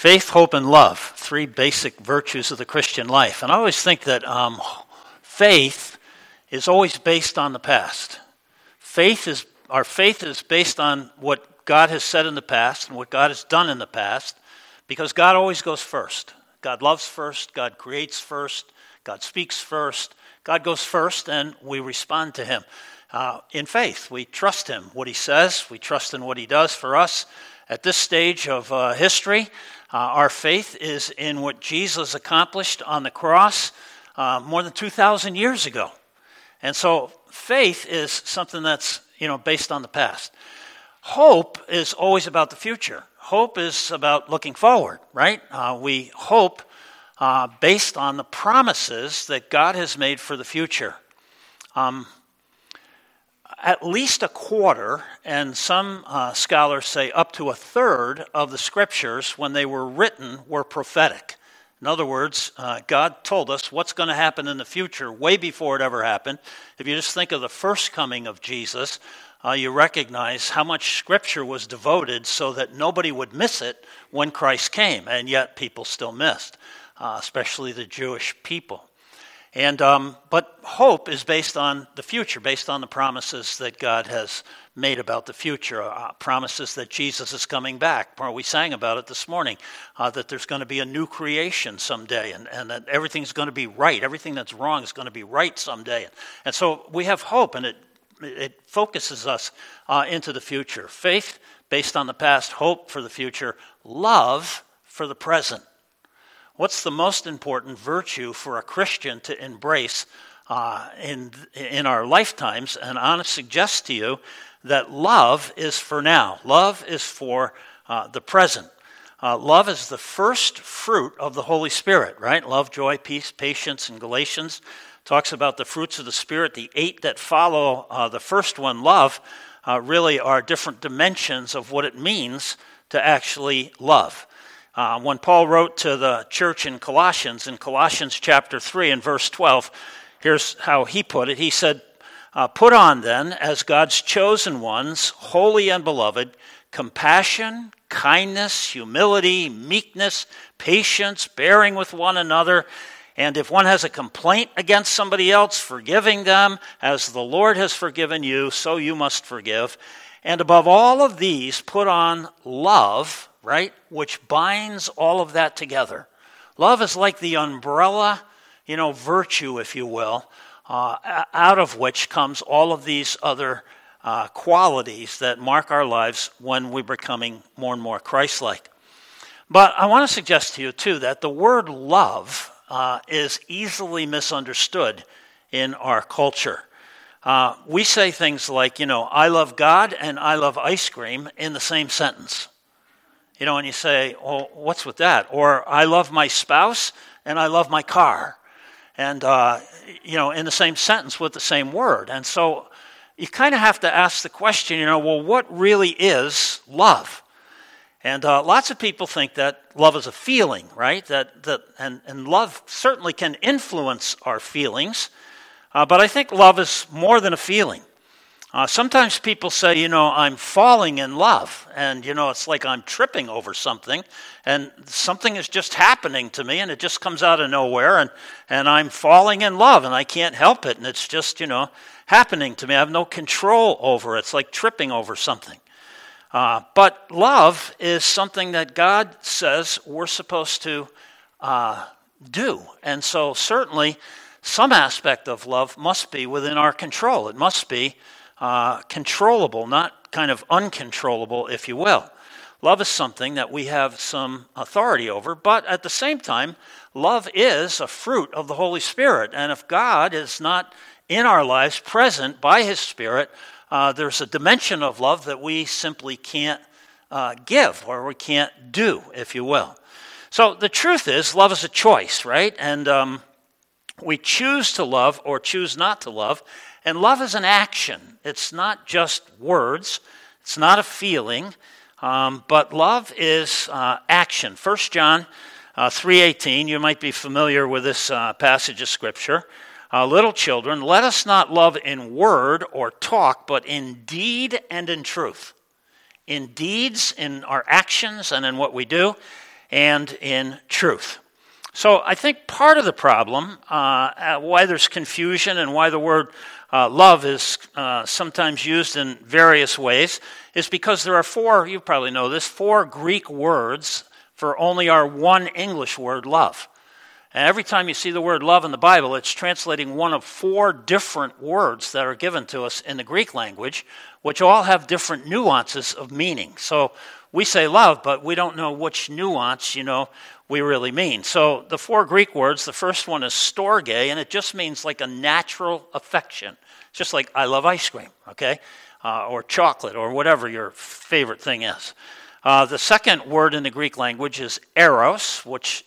Faith, hope, and love, three basic virtues of the Christian life. And I always think that um, faith is always based on the past. Faith is, our faith is based on what God has said in the past and what God has done in the past, because God always goes first. God loves first, God creates first, God speaks first. God goes first, and we respond to Him. Uh, in faith, we trust Him, what He says, we trust in what He does for us. At this stage of uh, history, uh, our faith is in what Jesus accomplished on the cross uh, more than 2,000 years ago. And so faith is something that's you know based on the past. Hope is always about the future. Hope is about looking forward, right? Uh, we hope uh, based on the promises that God has made for the future. Um, at least a quarter, and some uh, scholars say up to a third of the scriptures, when they were written, were prophetic. In other words, uh, God told us what's going to happen in the future way before it ever happened. If you just think of the first coming of Jesus, uh, you recognize how much scripture was devoted so that nobody would miss it when Christ came, and yet people still missed, uh, especially the Jewish people. And, um, but hope is based on the future, based on the promises that God has made about the future, uh, promises that Jesus is coming back. We sang about it this morning, uh, that there's going to be a new creation someday, and, and that everything's going to be right. Everything that's wrong is going to be right someday. And so we have hope, and it, it focuses us uh, into the future. Faith based on the past, hope for the future, love for the present. What's the most important virtue for a Christian to embrace uh, in, in our lifetimes? And I want to suggest to you that love is for now, love is for uh, the present. Uh, love is the first fruit of the Holy Spirit, right? Love, joy, peace, patience and Galatians talks about the fruits of the Spirit. The eight that follow uh, the first one, love, uh, really are different dimensions of what it means to actually love. Uh, when Paul wrote to the church in Colossians, in Colossians chapter 3 and verse 12, here's how he put it. He said, uh, Put on then, as God's chosen ones, holy and beloved, compassion, kindness, humility, meekness, patience, bearing with one another. And if one has a complaint against somebody else, forgiving them as the Lord has forgiven you, so you must forgive. And above all of these, put on love right? Which binds all of that together. Love is like the umbrella, you know, virtue, if you will, uh, out of which comes all of these other uh, qualities that mark our lives when we're becoming more and more Christ like. But I want to suggest to you, too, that the word love uh, is easily misunderstood in our culture. Uh, we say things like, you know, I love God and I love ice cream in the same sentence. You know, and you say, well, what's with that? Or I love my spouse and I love my car. And, uh, you know, in the same sentence with the same word. And so you kind of have to ask the question, you know, well, what really is love? And uh, lots of people think that love is a feeling, right? That, that, and, and love certainly can influence our feelings. Uh, but I think love is more than a feeling. Uh, sometimes people say, you know, I'm falling in love, and, you know, it's like I'm tripping over something, and something is just happening to me, and it just comes out of nowhere, and, and I'm falling in love, and I can't help it, and it's just, you know, happening to me. I have no control over it. It's like tripping over something. Uh, but love is something that God says we're supposed to uh, do. And so, certainly, some aspect of love must be within our control. It must be uh, controllable, not kind of uncontrollable, if you will. Love is something that we have some authority over, but at the same time, love is a fruit of the Holy Spirit. And if God is not in our lives, present by His Spirit, uh, there's a dimension of love that we simply can't uh, give or we can't do, if you will. So the truth is, love is a choice, right? And um, we choose to love or choose not to love. And love is an action. It's not just words. It's not a feeling. Um, but love is uh, action. 1 John uh, 3.18, you might be familiar with this uh, passage of Scripture. Uh, little children, let us not love in word or talk, but in deed and in truth. In deeds, in our actions, and in what we do, and in truth. So I think part of the problem, uh, why there's confusion and why the word uh, love is uh, sometimes used in various ways, is because there are four, you probably know this, four Greek words for only our one English word, love. And every time you see the word love in the Bible, it's translating one of four different words that are given to us in the Greek language, which all have different nuances of meaning. So we say love, but we don't know which nuance, you know, we really mean. So the four Greek words, the first one is storge, and it just means like a natural affection. It's just like I love ice cream, okay? Uh, or chocolate, or whatever your favorite thing is. Uh, the second word in the Greek language is eros, which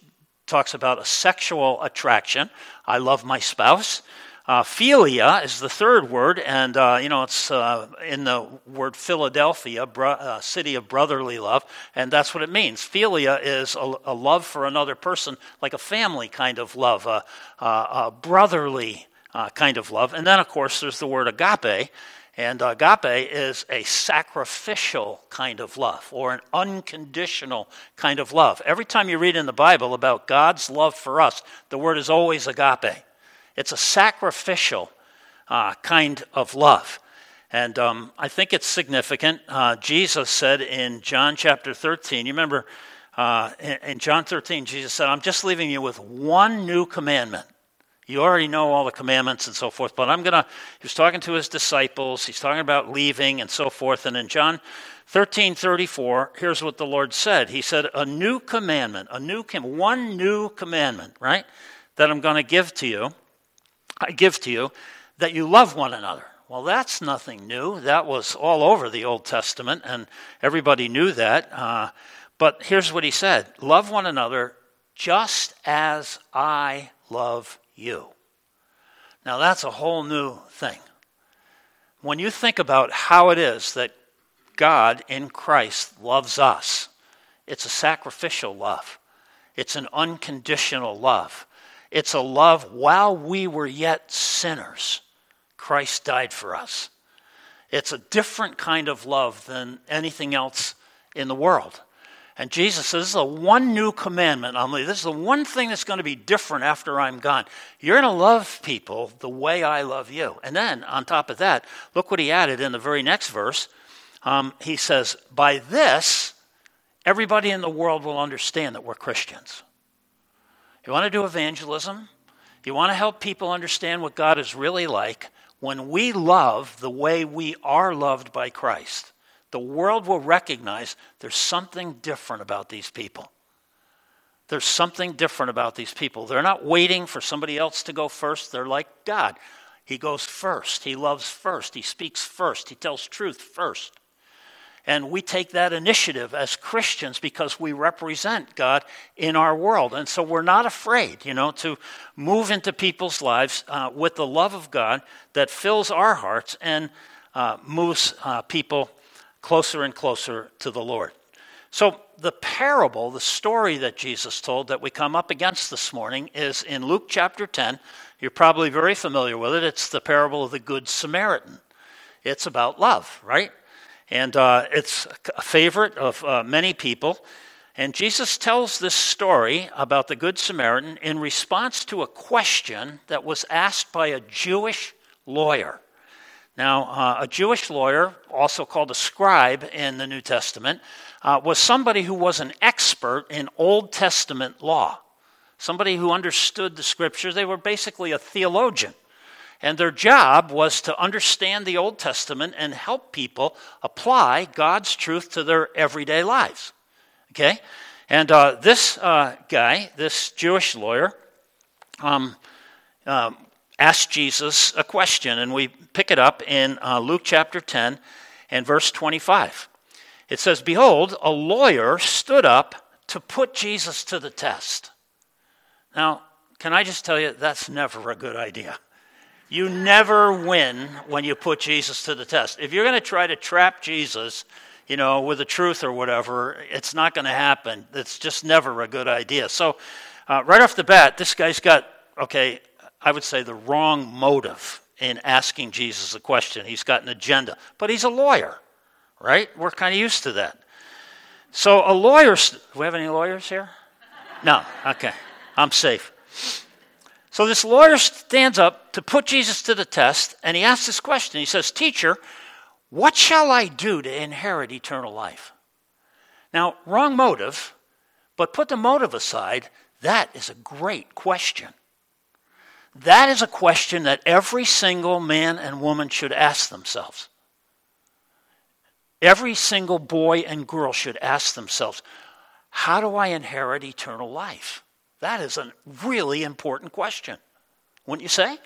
talks about a sexual attraction. I love my spouse. Uh, philia is the third word, and uh, you know it's uh, in the word Philadelphia, bro- uh, city of brotherly love, and that's what it means. Philia is a, a love for another person, like a family kind of love, a, a, a brotherly uh, kind of love. And then, of course, there's the word agape, and agape is a sacrificial kind of love or an unconditional kind of love. Every time you read in the Bible about God's love for us, the word is always agape. It's a sacrificial uh, kind of love. And um, I think it's significant. Uh, Jesus said in John chapter 13, you remember uh, in, in John 13, Jesus said, I'm just leaving you with one new commandment. You already know all the commandments and so forth, but I'm going to, he was talking to his disciples, he's talking about leaving and so forth. And in John 13 34, here's what the Lord said He said, A new commandment, a new, one new commandment, right, that I'm going to give to you I give to you that you love one another. Well, that's nothing new. That was all over the Old Testament, and everybody knew that. Uh, but here's what he said Love one another just as I love you. Now, that's a whole new thing. When you think about how it is that God in Christ loves us, it's a sacrificial love, it's an unconditional love. It's a love while we were yet sinners, Christ died for us. It's a different kind of love than anything else in the world. And Jesus says, This is the one new commandment I'm leaving. This is the one thing that's going to be different after I'm gone. You're going to love people the way I love you. And then, on top of that, look what he added in the very next verse. Um, he says, By this, everybody in the world will understand that we're Christians. You want to do evangelism? You want to help people understand what God is really like? When we love the way we are loved by Christ, the world will recognize there's something different about these people. There's something different about these people. They're not waiting for somebody else to go first. They're like God. He goes first. He loves first. He speaks first. He tells truth first. And we take that initiative as Christians because we represent God in our world. And so we're not afraid, you know, to move into people's lives uh, with the love of God that fills our hearts and uh, moves uh, people closer and closer to the Lord. So the parable, the story that Jesus told that we come up against this morning is in Luke chapter 10. You're probably very familiar with it. It's the parable of the Good Samaritan. It's about love, right? And uh, it's a favorite of uh, many people. And Jesus tells this story about the Good Samaritan in response to a question that was asked by a Jewish lawyer. Now, uh, a Jewish lawyer, also called a scribe in the New Testament, uh, was somebody who was an expert in Old Testament law, somebody who understood the scriptures. They were basically a theologian. And their job was to understand the Old Testament and help people apply God's truth to their everyday lives. Okay? And uh, this uh, guy, this Jewish lawyer, um, um, asked Jesus a question, and we pick it up in uh, Luke chapter 10 and verse 25. It says, Behold, a lawyer stood up to put Jesus to the test. Now, can I just tell you, that's never a good idea. You never win when you put Jesus to the test. If you're going to try to trap Jesus, you know, with the truth or whatever, it's not going to happen. It's just never a good idea. So, uh, right off the bat, this guy's got, okay, I would say the wrong motive in asking Jesus a question. He's got an agenda, but he's a lawyer, right? We're kind of used to that. So a lawyer, do we have any lawyers here? No, okay, I'm safe. So this lawyer stands up to put Jesus to the test, and he asks this question. He says, Teacher, what shall I do to inherit eternal life? Now, wrong motive, but put the motive aside, that is a great question. That is a question that every single man and woman should ask themselves. Every single boy and girl should ask themselves, How do I inherit eternal life? That is a really important question, wouldn't you say?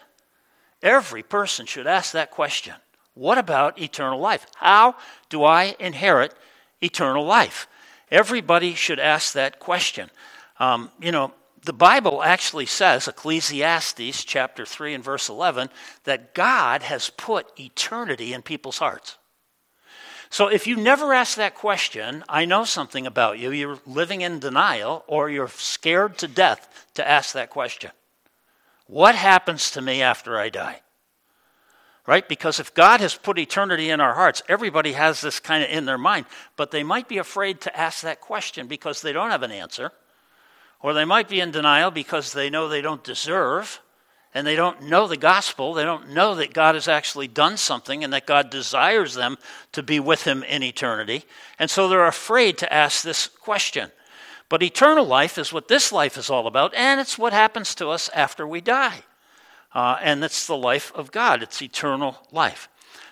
Every person should ask that question. What about eternal life? How do I inherit eternal life? Everybody should ask that question. Um, you know, the Bible actually says, Ecclesiastes chapter 3 and verse 11, that God has put eternity in people's hearts. So if you never ask that question, I know something about you. You're living in denial or you're scared to death to ask that question. What happens to me after I die? Right? Because if God has put eternity in our hearts, everybody has this kind of in their mind, but they might be afraid to ask that question because they don't have an answer, or they might be in denial because they know they don't deserve and they don't know the gospel. They don't know that God has actually done something and that God desires them to be with Him in eternity. And so they're afraid to ask this question. But eternal life is what this life is all about, and it's what happens to us after we die. Uh, and it's the life of God, it's eternal life.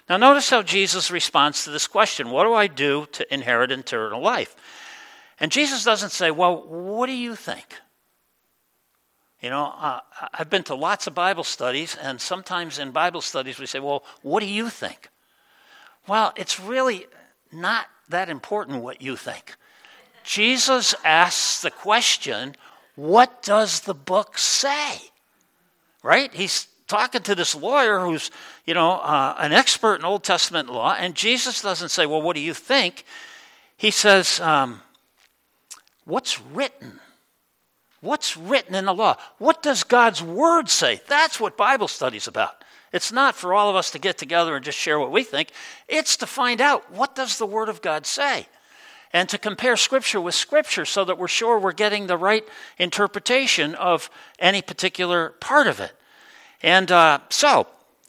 Now, notice how Jesus responds to this question What do I do to inherit eternal life? And Jesus doesn't say, Well, what do you think? You know, uh, I've been to lots of Bible studies, and sometimes in Bible studies we say, well, what do you think? Well, it's really not that important what you think. Jesus asks the question, what does the book say? Right? He's talking to this lawyer who's, you know, uh, an expert in Old Testament law, and Jesus doesn't say, well, what do you think? He says, um, what's written? What's written in the law? What does God's word say? That's what Bible study's about. It's not for all of us to get together and just share what we think. It's to find out what does the word of God say? And to compare scripture with scripture so that we're sure we're getting the right interpretation of any particular part of it. And uh, so,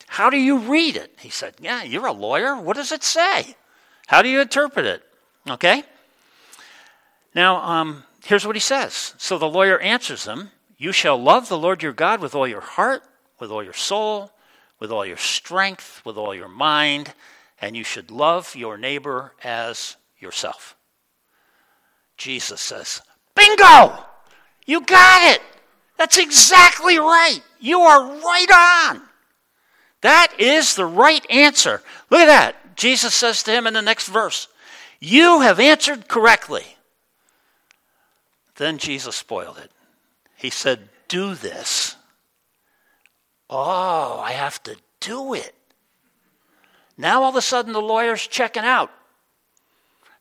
how do you read it? He said, Yeah, you're a lawyer. What does it say? How do you interpret it? Okay? Now, um, Here's what he says. So the lawyer answers him You shall love the Lord your God with all your heart, with all your soul, with all your strength, with all your mind, and you should love your neighbor as yourself. Jesus says, Bingo! You got it! That's exactly right. You are right on. That is the right answer. Look at that. Jesus says to him in the next verse, You have answered correctly. Then Jesus spoiled it. He said, Do this. Oh, I have to do it. Now all of a sudden the lawyer's checking out.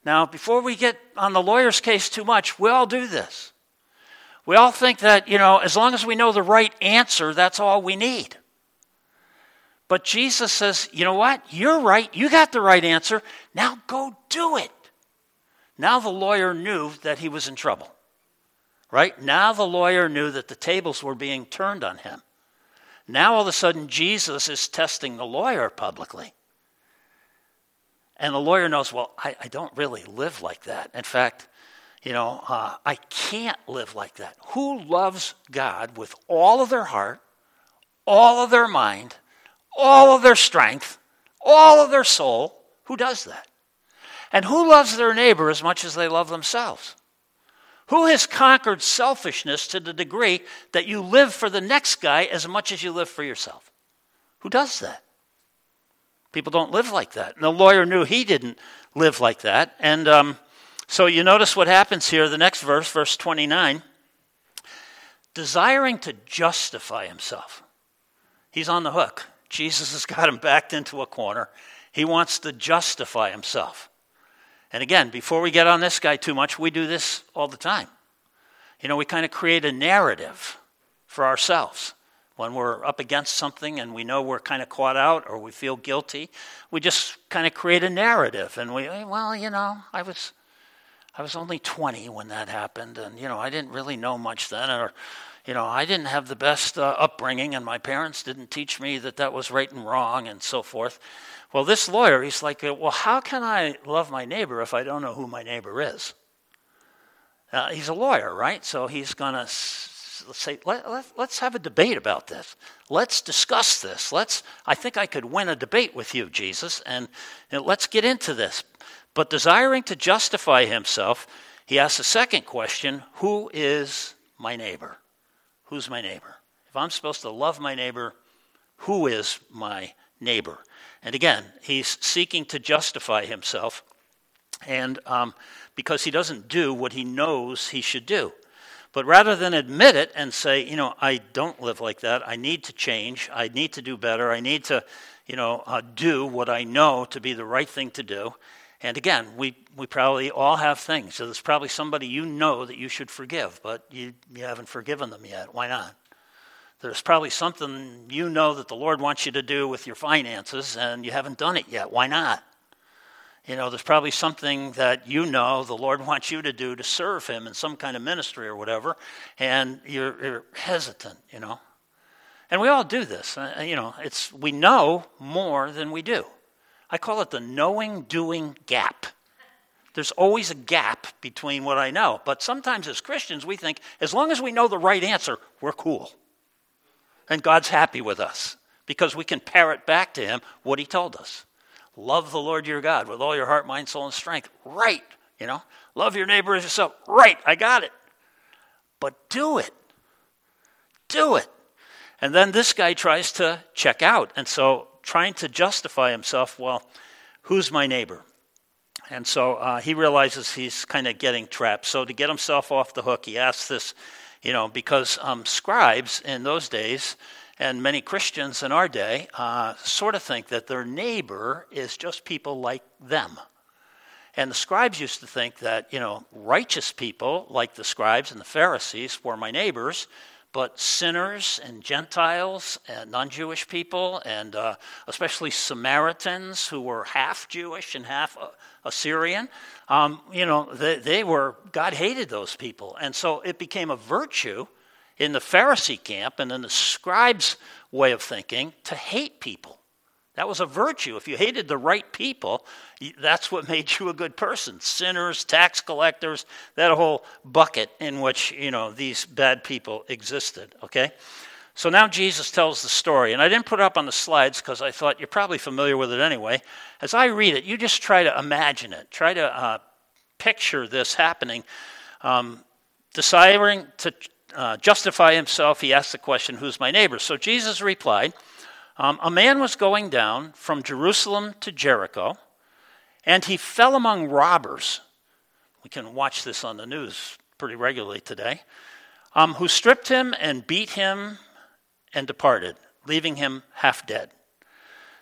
Now, before we get on the lawyer's case too much, we all do this. We all think that, you know, as long as we know the right answer, that's all we need. But Jesus says, you know what? You're right. You got the right answer. Now go do it. Now the lawyer knew that he was in trouble. Right? Now the lawyer knew that the tables were being turned on him. Now all of a sudden Jesus is testing the lawyer publicly. And the lawyer knows, well, I, I don't really live like that. In fact, you know, uh, I can't live like that. Who loves God with all of their heart, all of their mind, all of their strength, all of their soul? Who does that? And who loves their neighbor as much as they love themselves? Who has conquered selfishness to the degree that you live for the next guy as much as you live for yourself? Who does that? People don't live like that. And the lawyer knew he didn't live like that. And um, so you notice what happens here, the next verse, verse 29. Desiring to justify himself. He's on the hook. Jesus has got him backed into a corner. He wants to justify himself. And again, before we get on this guy too much, we do this all the time. You know, we kind of create a narrative for ourselves. When we're up against something and we know we're kind of caught out or we feel guilty, we just kind of create a narrative and we, well, you know, I was, I was only 20 when that happened, and you know, I didn't really know much then, or you know, I didn't have the best uh, upbringing, and my parents didn't teach me that that was right and wrong, and so forth. Well, this lawyer, he's like, well, how can I love my neighbor if I don't know who my neighbor is? Uh, he's a lawyer, right? So he's going to say, let, let, let's have a debate about this. Let's discuss this. Let's, I think I could win a debate with you, Jesus, and, and let's get into this. But desiring to justify himself, he asks a second question Who is my neighbor? Who's my neighbor? If I'm supposed to love my neighbor, who is my neighbor? And again, he's seeking to justify himself, and um, because he doesn't do what he knows he should do. But rather than admit it and say, you know, I don't live like that, I need to change, I need to do better, I need to, you know, uh, do what I know to be the right thing to do. And again, we, we probably all have things. So there's probably somebody you know that you should forgive, but you, you haven't forgiven them yet. Why not? There's probably something you know that the Lord wants you to do with your finances, and you haven't done it yet. Why not? You know, there's probably something that you know the Lord wants you to do to serve Him in some kind of ministry or whatever, and you're, you're hesitant, you know. And we all do this. Uh, you know, it's, we know more than we do. I call it the knowing doing gap. There's always a gap between what I know. But sometimes as Christians, we think as long as we know the right answer, we're cool. And God's happy with us because we can parrot back to Him what He told us. Love the Lord your God with all your heart, mind, soul, and strength. Right. You know, love your neighbor as yourself. Right. I got it. But do it. Do it. And then this guy tries to check out. And so trying to justify himself, well, who's my neighbor? And so uh, he realizes he's kind of getting trapped. So to get himself off the hook, he asks this, you know, because um, scribes in those days and many Christians in our day uh, sort of think that their neighbor is just people like them. And the scribes used to think that, you know, righteous people like the scribes and the Pharisees were my neighbors, but sinners and Gentiles and non Jewish people, and uh, especially Samaritans who were half Jewish and half uh, Assyrian, um, you know, they, they were, God hated those people. And so it became a virtue in the Pharisee camp and in the scribes' way of thinking to hate people. That was a virtue. If you hated the right people, that's what made you a good person. Sinners, tax collectors, that whole bucket in which, you know, these bad people existed, okay? So now Jesus tells the story, and I didn't put it up on the slides because I thought you're probably familiar with it anyway. As I read it, you just try to imagine it. Try to uh, picture this happening. Um, desiring to uh, justify himself, he asked the question, Who's my neighbor? So Jesus replied, um, a man was going down from Jerusalem to Jericho, and he fell among robbers. We can watch this on the news pretty regularly today, um, who stripped him and beat him and departed, leaving him half dead.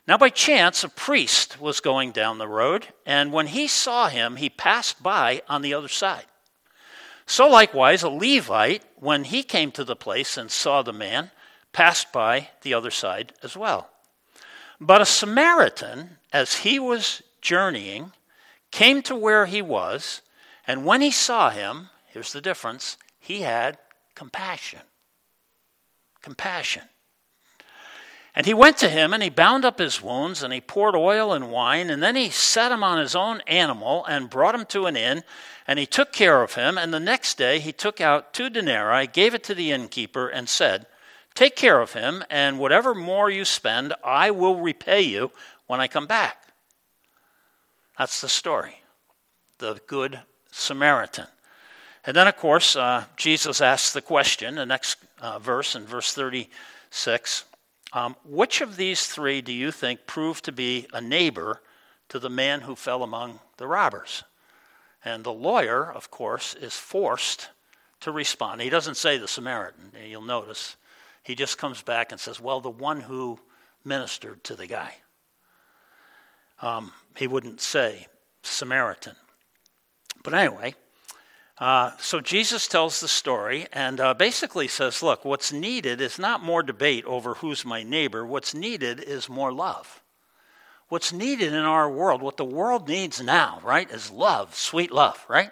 Now, by chance, a priest was going down the road, and when he saw him, he passed by on the other side. So, likewise, a Levite, when he came to the place and saw the man, passed by the other side as well. But a Samaritan, as he was journeying, came to where he was, and when he saw him, here's the difference, he had compassion. Compassion. And he went to him and he bound up his wounds and he poured oil and wine and then he set him on his own animal and brought him to an inn and he took care of him. And the next day he took out two denarii, gave it to the innkeeper, and said, Take care of him, and whatever more you spend, I will repay you when I come back. That's the story. The Good Samaritan. And then, of course, uh, Jesus asks the question, the next uh, verse in verse 36 um, Which of these three do you think proved to be a neighbor to the man who fell among the robbers? And the lawyer, of course, is forced to respond. He doesn't say the Samaritan, you'll notice. He just comes back and says, Well, the one who ministered to the guy. Um, he wouldn't say Samaritan. But anyway, uh, so Jesus tells the story and uh, basically says, Look, what's needed is not more debate over who's my neighbor. What's needed is more love. What's needed in our world, what the world needs now, right, is love, sweet love, right?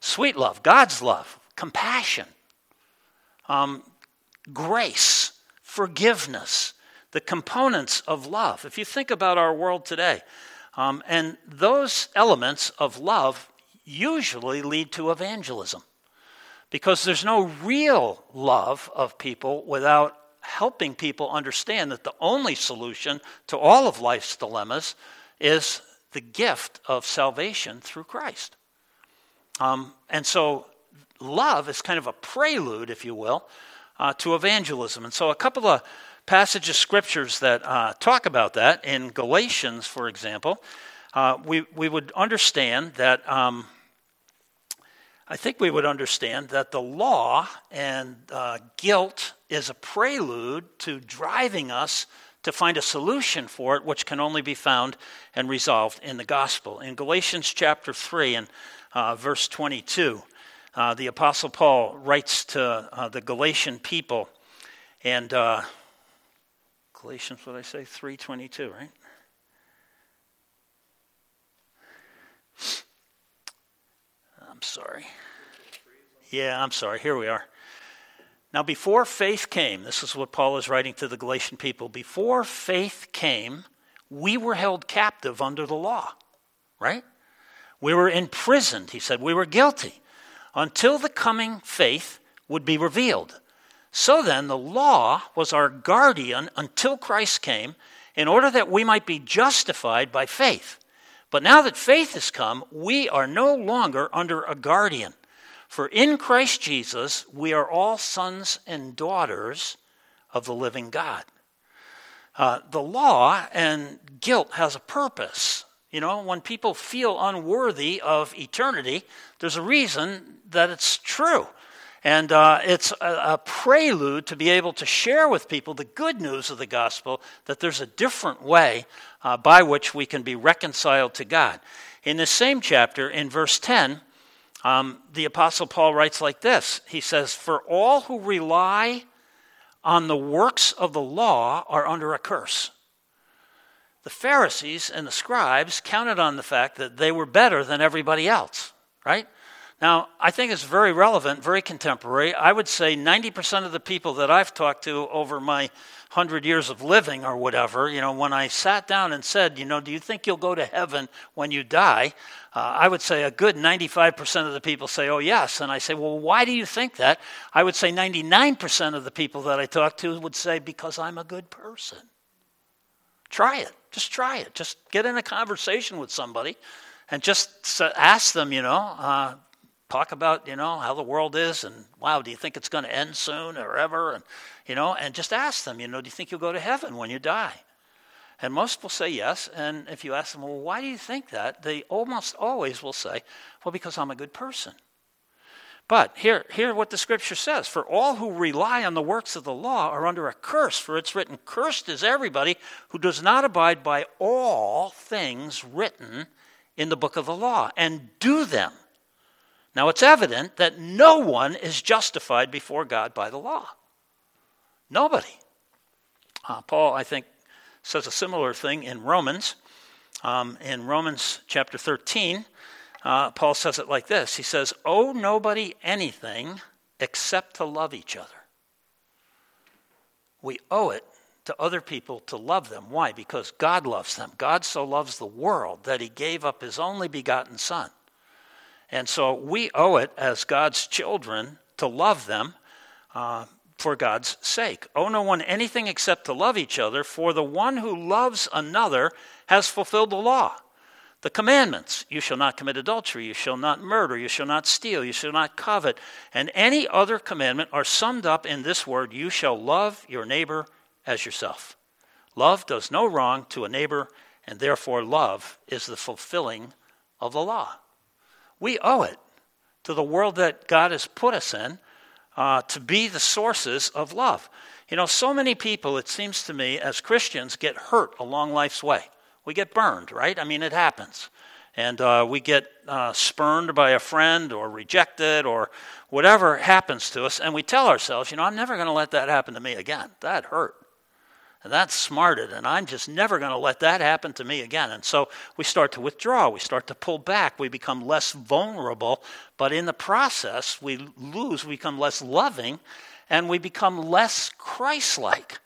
sweet love, God's love, compassion, um, grace, forgiveness, the components of love. If you think about our world today, um, and those elements of love usually lead to evangelism because there's no real love of people without helping people understand that the only solution to all of life's dilemmas is the gift of salvation through Christ. Um, and so, love is kind of a prelude, if you will, uh, to evangelism. And so, a couple of passages of scriptures that uh, talk about that in Galatians, for example, uh, we, we would understand that. Um, I think we would understand that the law and uh, guilt is a prelude to driving us to find a solution for it, which can only be found and resolved in the gospel. In Galatians chapter 3 and uh, verse 22, uh, the Apostle Paul writes to uh, the Galatian people, and uh, Galatians, what did I say? 322, right? I'm sorry. Yeah, I'm sorry. Here we are. Now, before faith came, this is what Paul is writing to the Galatian people. Before faith came, we were held captive under the law, right? We were imprisoned, he said. We were guilty until the coming faith would be revealed. So then, the law was our guardian until Christ came in order that we might be justified by faith. But now that faith has come, we are no longer under a guardian. For in Christ Jesus, we are all sons and daughters of the living God. Uh, the law and guilt has a purpose. You know, when people feel unworthy of eternity, there's a reason that it's true. And uh, it's a, a, prelude to be able to share with people the good news of the gospel that there's a different way uh, by which we can be reconciled to God. In the same chapter, in verse 10, um, the Apostle Paul writes like this He says, For all who rely on the works of the law are under a curse. The Pharisees and the scribes counted on the fact that they were better than everybody else, right? Now, I think it's very relevant, very contemporary. I would say 90% of the people that I've talked to over my 100 years of living or whatever, you know, when I sat down and said, you know, do you think you'll go to heaven when you die? Uh, I would say a good 95% of the people say, oh, yes. And I say, well, why do you think that? I would say 99% of the people that I talk to would say, because I'm a good person. Try it. Just try it. Just get in a conversation with somebody and just ask them, you know, uh, talk about you know how the world is and wow do you think it's going to end soon or ever? And you know and just ask them you know do you think you'll go to heaven when you die? And most will say yes. And if you ask them well why do you think that? They almost always will say well because i'm a good person but here, hear what the scripture says for all who rely on the works of the law are under a curse for it's written cursed is everybody who does not abide by all things written in the book of the law and do them now, it's evident that no one is justified before God by the law. Nobody. Uh, Paul, I think, says a similar thing in Romans. Um, in Romans chapter 13, uh, Paul says it like this He says, Owe nobody anything except to love each other. We owe it to other people to love them. Why? Because God loves them. God so loves the world that he gave up his only begotten Son and so we owe it as God's children to love them uh, for God's sake. Owe no one anything except to love each other, for the one who loves another has fulfilled the law. The commandments you shall not commit adultery, you shall not murder, you shall not steal, you shall not covet, and any other commandment are summed up in this word you shall love your neighbor as yourself. Love does no wrong to a neighbor, and therefore love is the fulfilling of the law. We owe it to the world that God has put us in uh, to be the sources of love. You know, so many people, it seems to me, as Christians, get hurt along life's way. We get burned, right? I mean, it happens. And uh, we get uh, spurned by a friend or rejected or whatever happens to us. And we tell ourselves, you know, I'm never going to let that happen to me again. That hurt. And that's smarted, and I'm just never going to let that happen to me again. And so we start to withdraw, we start to pull back, we become less vulnerable, but in the process, we lose, we become less loving, and we become less Christ like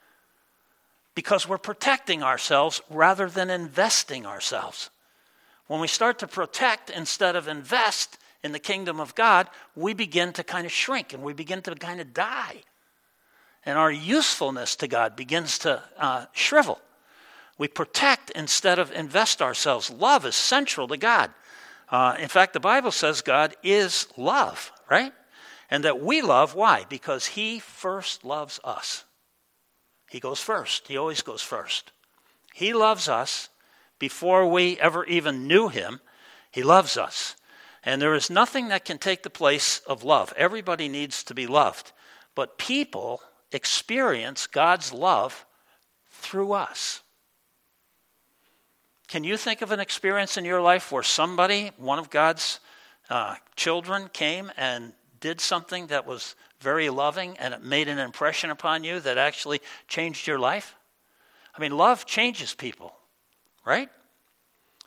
because we're protecting ourselves rather than investing ourselves. When we start to protect instead of invest in the kingdom of God, we begin to kind of shrink and we begin to kind of die and our usefulness to God begins to uh, shrivel. We protect instead of invest ourselves. Love is central to God. Uh, in fact, the Bible says God is love, right? And that we love, why? Because He first loves us. He goes first, He always goes first. He loves us before we ever even knew Him. He loves us. And there is nothing that can take the place of love. Everybody needs to be loved. But people experience God's love through us. Can you think of an experience in your life where somebody, one of God's uh, children, came and did something that was very loving and it made an impression upon you that actually changed your life? I mean, love changes people, right?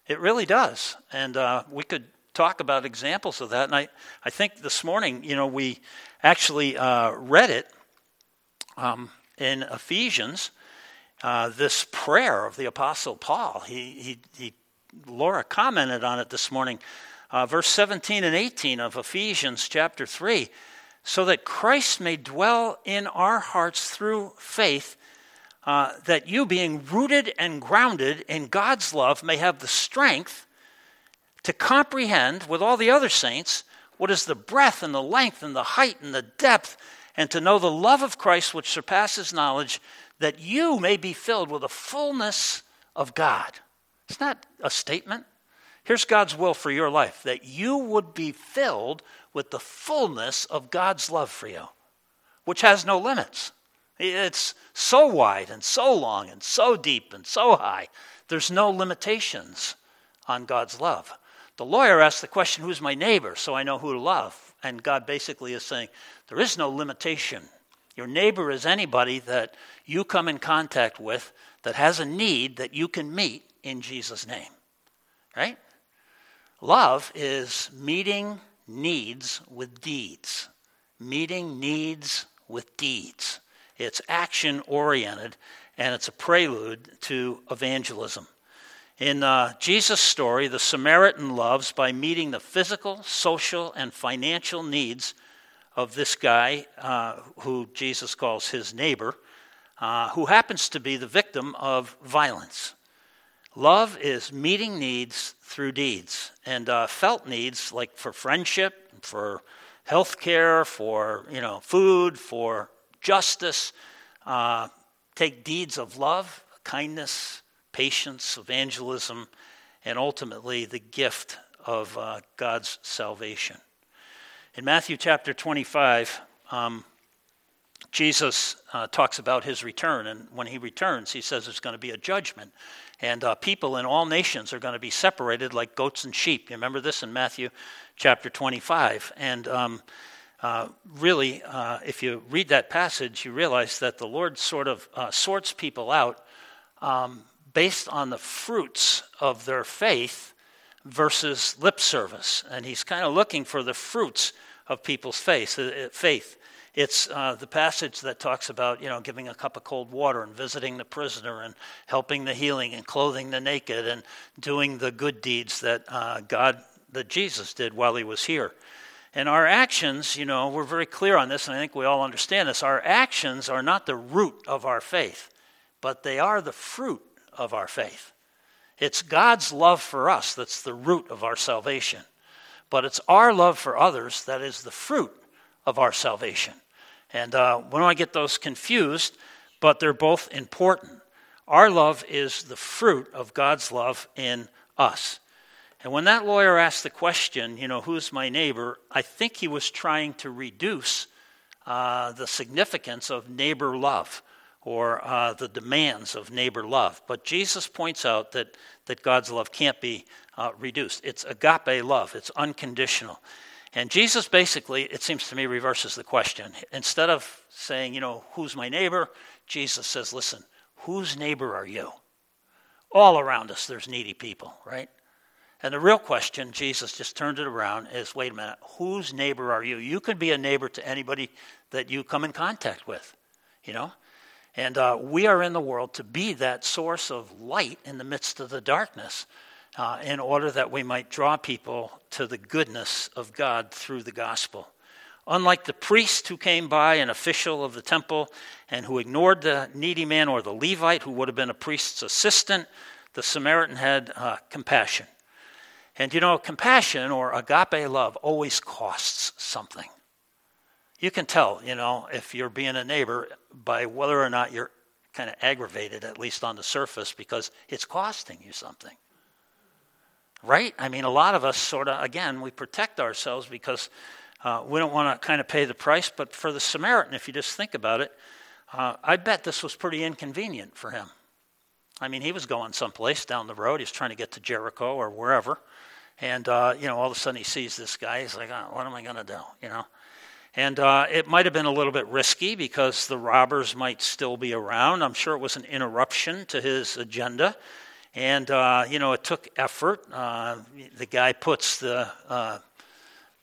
It really does. And uh, we could talk about examples of that. And I, I think this morning, you know, we actually uh, read it um, in Ephesians, uh, this prayer of the Apostle Paul. He, he, he, Laura commented on it this morning. Uh, verse 17 and 18 of Ephesians chapter 3 so that Christ may dwell in our hearts through faith, uh, that you, being rooted and grounded in God's love, may have the strength to comprehend with all the other saints what is the breadth and the length and the height and the depth and to know the love of Christ which surpasses knowledge, that you may be filled with the fullness of God. It's not a statement. Here's God's will for your life that you would be filled with the fullness of God's love for you, which has no limits. It's so wide and so long and so deep and so high. There's no limitations on God's love. The lawyer asked the question, Who's my neighbor? so I know who to love. And God basically is saying, there is no limitation. Your neighbor is anybody that you come in contact with that has a need that you can meet in Jesus' name. Right? Love is meeting needs with deeds. Meeting needs with deeds. It's action oriented and it's a prelude to evangelism. In uh, Jesus' story, the Samaritan loves by meeting the physical, social, and financial needs of this guy uh, who Jesus calls his neighbor, uh, who happens to be the victim of violence. Love is meeting needs through deeds, and uh, felt needs like for friendship, for health care, for you know food, for justice. Uh, take deeds of love, kindness, patience, evangelism, and ultimately the gift of uh, God's salvation. In Matthew chapter 25, um, Jesus uh, talks about his return, and when he returns, he says there's going to be a judgment, and uh, people in all nations are going to be separated like goats and sheep. You remember this in Matthew chapter 25, and um, uh, really, uh, if you read that passage, you realize that the Lord sort of uh, sorts people out um, based on the fruits of their faith versus lip service, and He's kind of looking for the fruits of people's faith. It's uh, the passage that talks about, you know, giving a cup of cold water and visiting the prisoner and helping the healing and clothing the naked and doing the good deeds that uh, God, that Jesus did while he was here. And our actions, you know, we're very clear on this, and I think we all understand this. Our actions are not the root of our faith, but they are the fruit of our faith. It's God's love for us that's the root of our salvation but it's our love for others that is the fruit of our salvation. And uh, don't I get those confused, but they're both important. Our love is the fruit of God's love in us. And when that lawyer asked the question, you know, who's my neighbor, I think he was trying to reduce uh, the significance of neighbor love or uh, the demands of neighbor love. But Jesus points out that, that God's love can't be uh, reduced. It's agape love, it's unconditional. And Jesus basically, it seems to me, reverses the question. Instead of saying, you know, who's my neighbor, Jesus says, listen, Whose neighbor are you? All around us, there's needy people, right? And the real question, Jesus just turned it around, is wait a minute, whose neighbor are you? You can be a neighbor to anybody that you come in contact with, you know? And uh, we are in the world to be that source of light in the midst of the darkness uh, in order that we might draw people to the goodness of God through the gospel. Unlike the priest who came by, an official of the temple, and who ignored the needy man or the Levite who would have been a priest's assistant, the Samaritan had uh, compassion. And you know, compassion or agape love always costs something. You can tell, you know, if you're being a neighbor by whether or not you're kind of aggravated, at least on the surface, because it's costing you something. Right? I mean, a lot of us sort of, again, we protect ourselves because uh, we don't want to kind of pay the price. But for the Samaritan, if you just think about it, uh, I bet this was pretty inconvenient for him. I mean, he was going someplace down the road. He's trying to get to Jericho or wherever. And, uh, you know, all of a sudden he sees this guy. He's like, oh, what am I going to do? You know? And uh, it might have been a little bit risky because the robbers might still be around. I'm sure it was an interruption to his agenda. And, uh, you know, it took effort. Uh, the guy puts the, uh,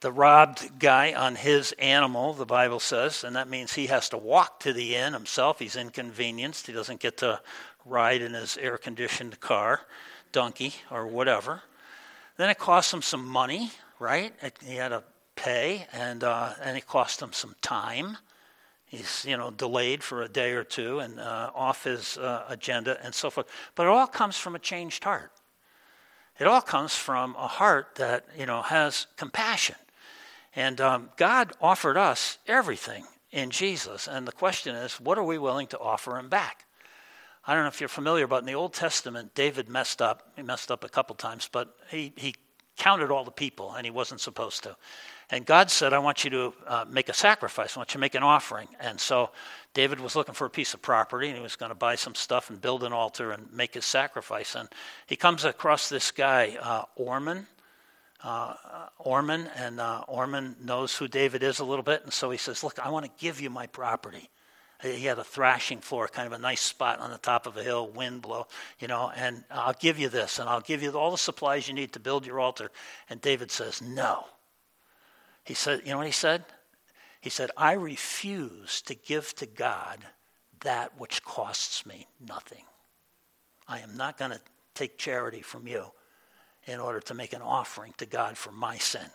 the robbed guy on his animal, the Bible says, and that means he has to walk to the inn himself. He's inconvenienced. He doesn't get to ride in his air conditioned car, donkey, or whatever. Then it cost him some money, right? He had to pay, and uh, and it cost him some time. He's you know delayed for a day or two and uh, off his uh, agenda and so forth. But it all comes from a changed heart. It all comes from a heart that you know has compassion, and um, God offered us everything in Jesus. And the question is, what are we willing to offer Him back? I don't know if you're familiar, but in the Old Testament, David messed up. He messed up a couple times, but he, he counted all the people, and he wasn't supposed to. And God said, I want you to uh, make a sacrifice. I want you to make an offering. And so David was looking for a piece of property, and he was going to buy some stuff and build an altar and make his sacrifice. And he comes across this guy, uh, Ornan. Uh, Ornan, and uh, Ornan knows who David is a little bit, and so he says, Look, I want to give you my property. He had a thrashing floor, kind of a nice spot on the top of a hill, wind blow, you know, and I'll give you this, and I'll give you all the supplies you need to build your altar. And David says, No. He said, You know what he said? He said, I refuse to give to God that which costs me nothing. I am not going to take charity from you in order to make an offering to God for my sin.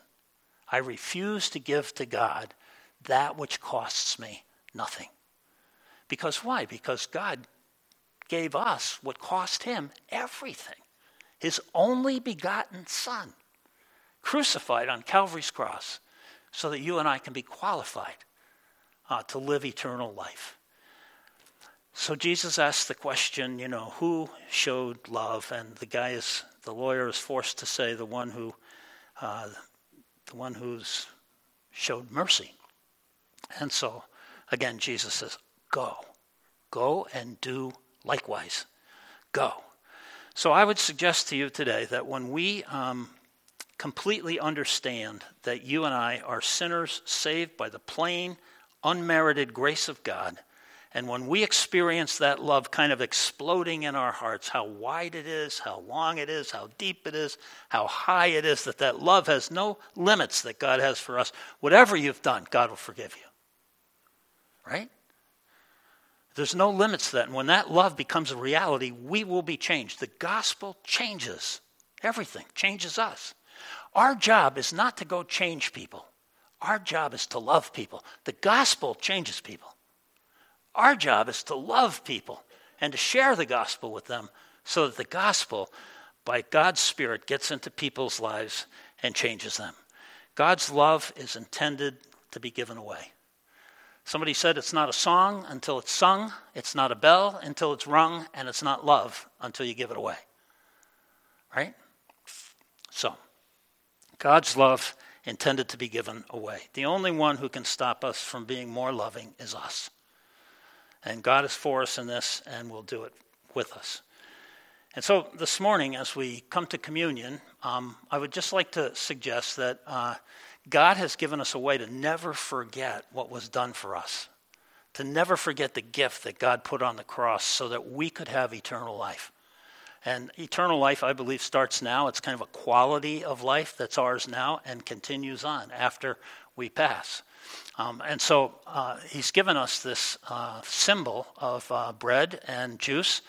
I refuse to give to God that which costs me nothing. Because why? Because God gave us what cost him everything his only begotten Son, crucified on Calvary's cross, so that you and I can be qualified uh, to live eternal life. So Jesus asked the question, you know, who showed love? And the guy is, the lawyer is forced to say the one who, uh, the one who's showed mercy. And so, again, Jesus says, Go. Go and do likewise. Go. So I would suggest to you today that when we um, completely understand that you and I are sinners saved by the plain, unmerited grace of God, and when we experience that love kind of exploding in our hearts, how wide it is, how long it is, how deep it is, how high it is, that that love has no limits that God has for us, whatever you've done, God will forgive you. Right? There's no limits to that. And when that love becomes a reality, we will be changed. The gospel changes everything, changes us. Our job is not to go change people, our job is to love people. The gospel changes people. Our job is to love people and to share the gospel with them so that the gospel, by God's Spirit, gets into people's lives and changes them. God's love is intended to be given away. Somebody said it's not a song until it's sung, it's not a bell until it's rung, and it's not love until you give it away. Right? So, God's love intended to be given away. The only one who can stop us from being more loving is us. And God is for us in this and will do it with us. And so this morning, as we come to communion, um, I would just like to suggest that uh, God has given us a way to never forget what was done for us, to never forget the gift that God put on the cross so that we could have eternal life. And eternal life, I believe, starts now. It's kind of a quality of life that's ours now and continues on after we pass. Um, and so uh, he's given us this uh, symbol of uh, bread and juice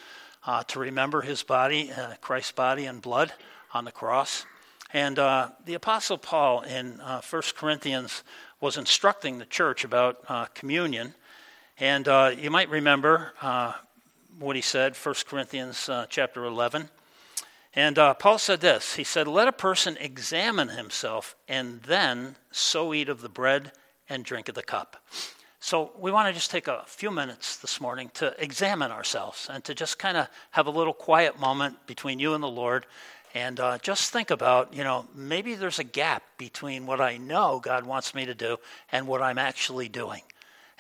uh, to remember his body, uh, Christ's body and blood on the cross. And uh, the Apostle Paul in 1 Corinthians was instructing the church about communion. And you might remember what he said, 1 Corinthians chapter 11. And Paul said this He said, Let a person examine himself and then so eat of the bread and drink of the cup. So, we want to just take a few minutes this morning to examine ourselves and to just kind of have a little quiet moment between you and the Lord and uh, just think about, you know, maybe there's a gap between what I know God wants me to do and what I'm actually doing.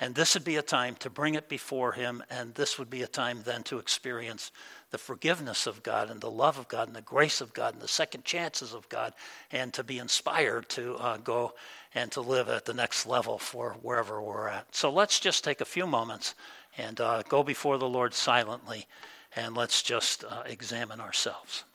And this would be a time to bring it before Him, and this would be a time then to experience the forgiveness of God and the love of God and the grace of God and the second chances of God, and to be inspired to uh, go and to live at the next level for wherever we're at. So let's just take a few moments and uh, go before the Lord silently, and let's just uh, examine ourselves.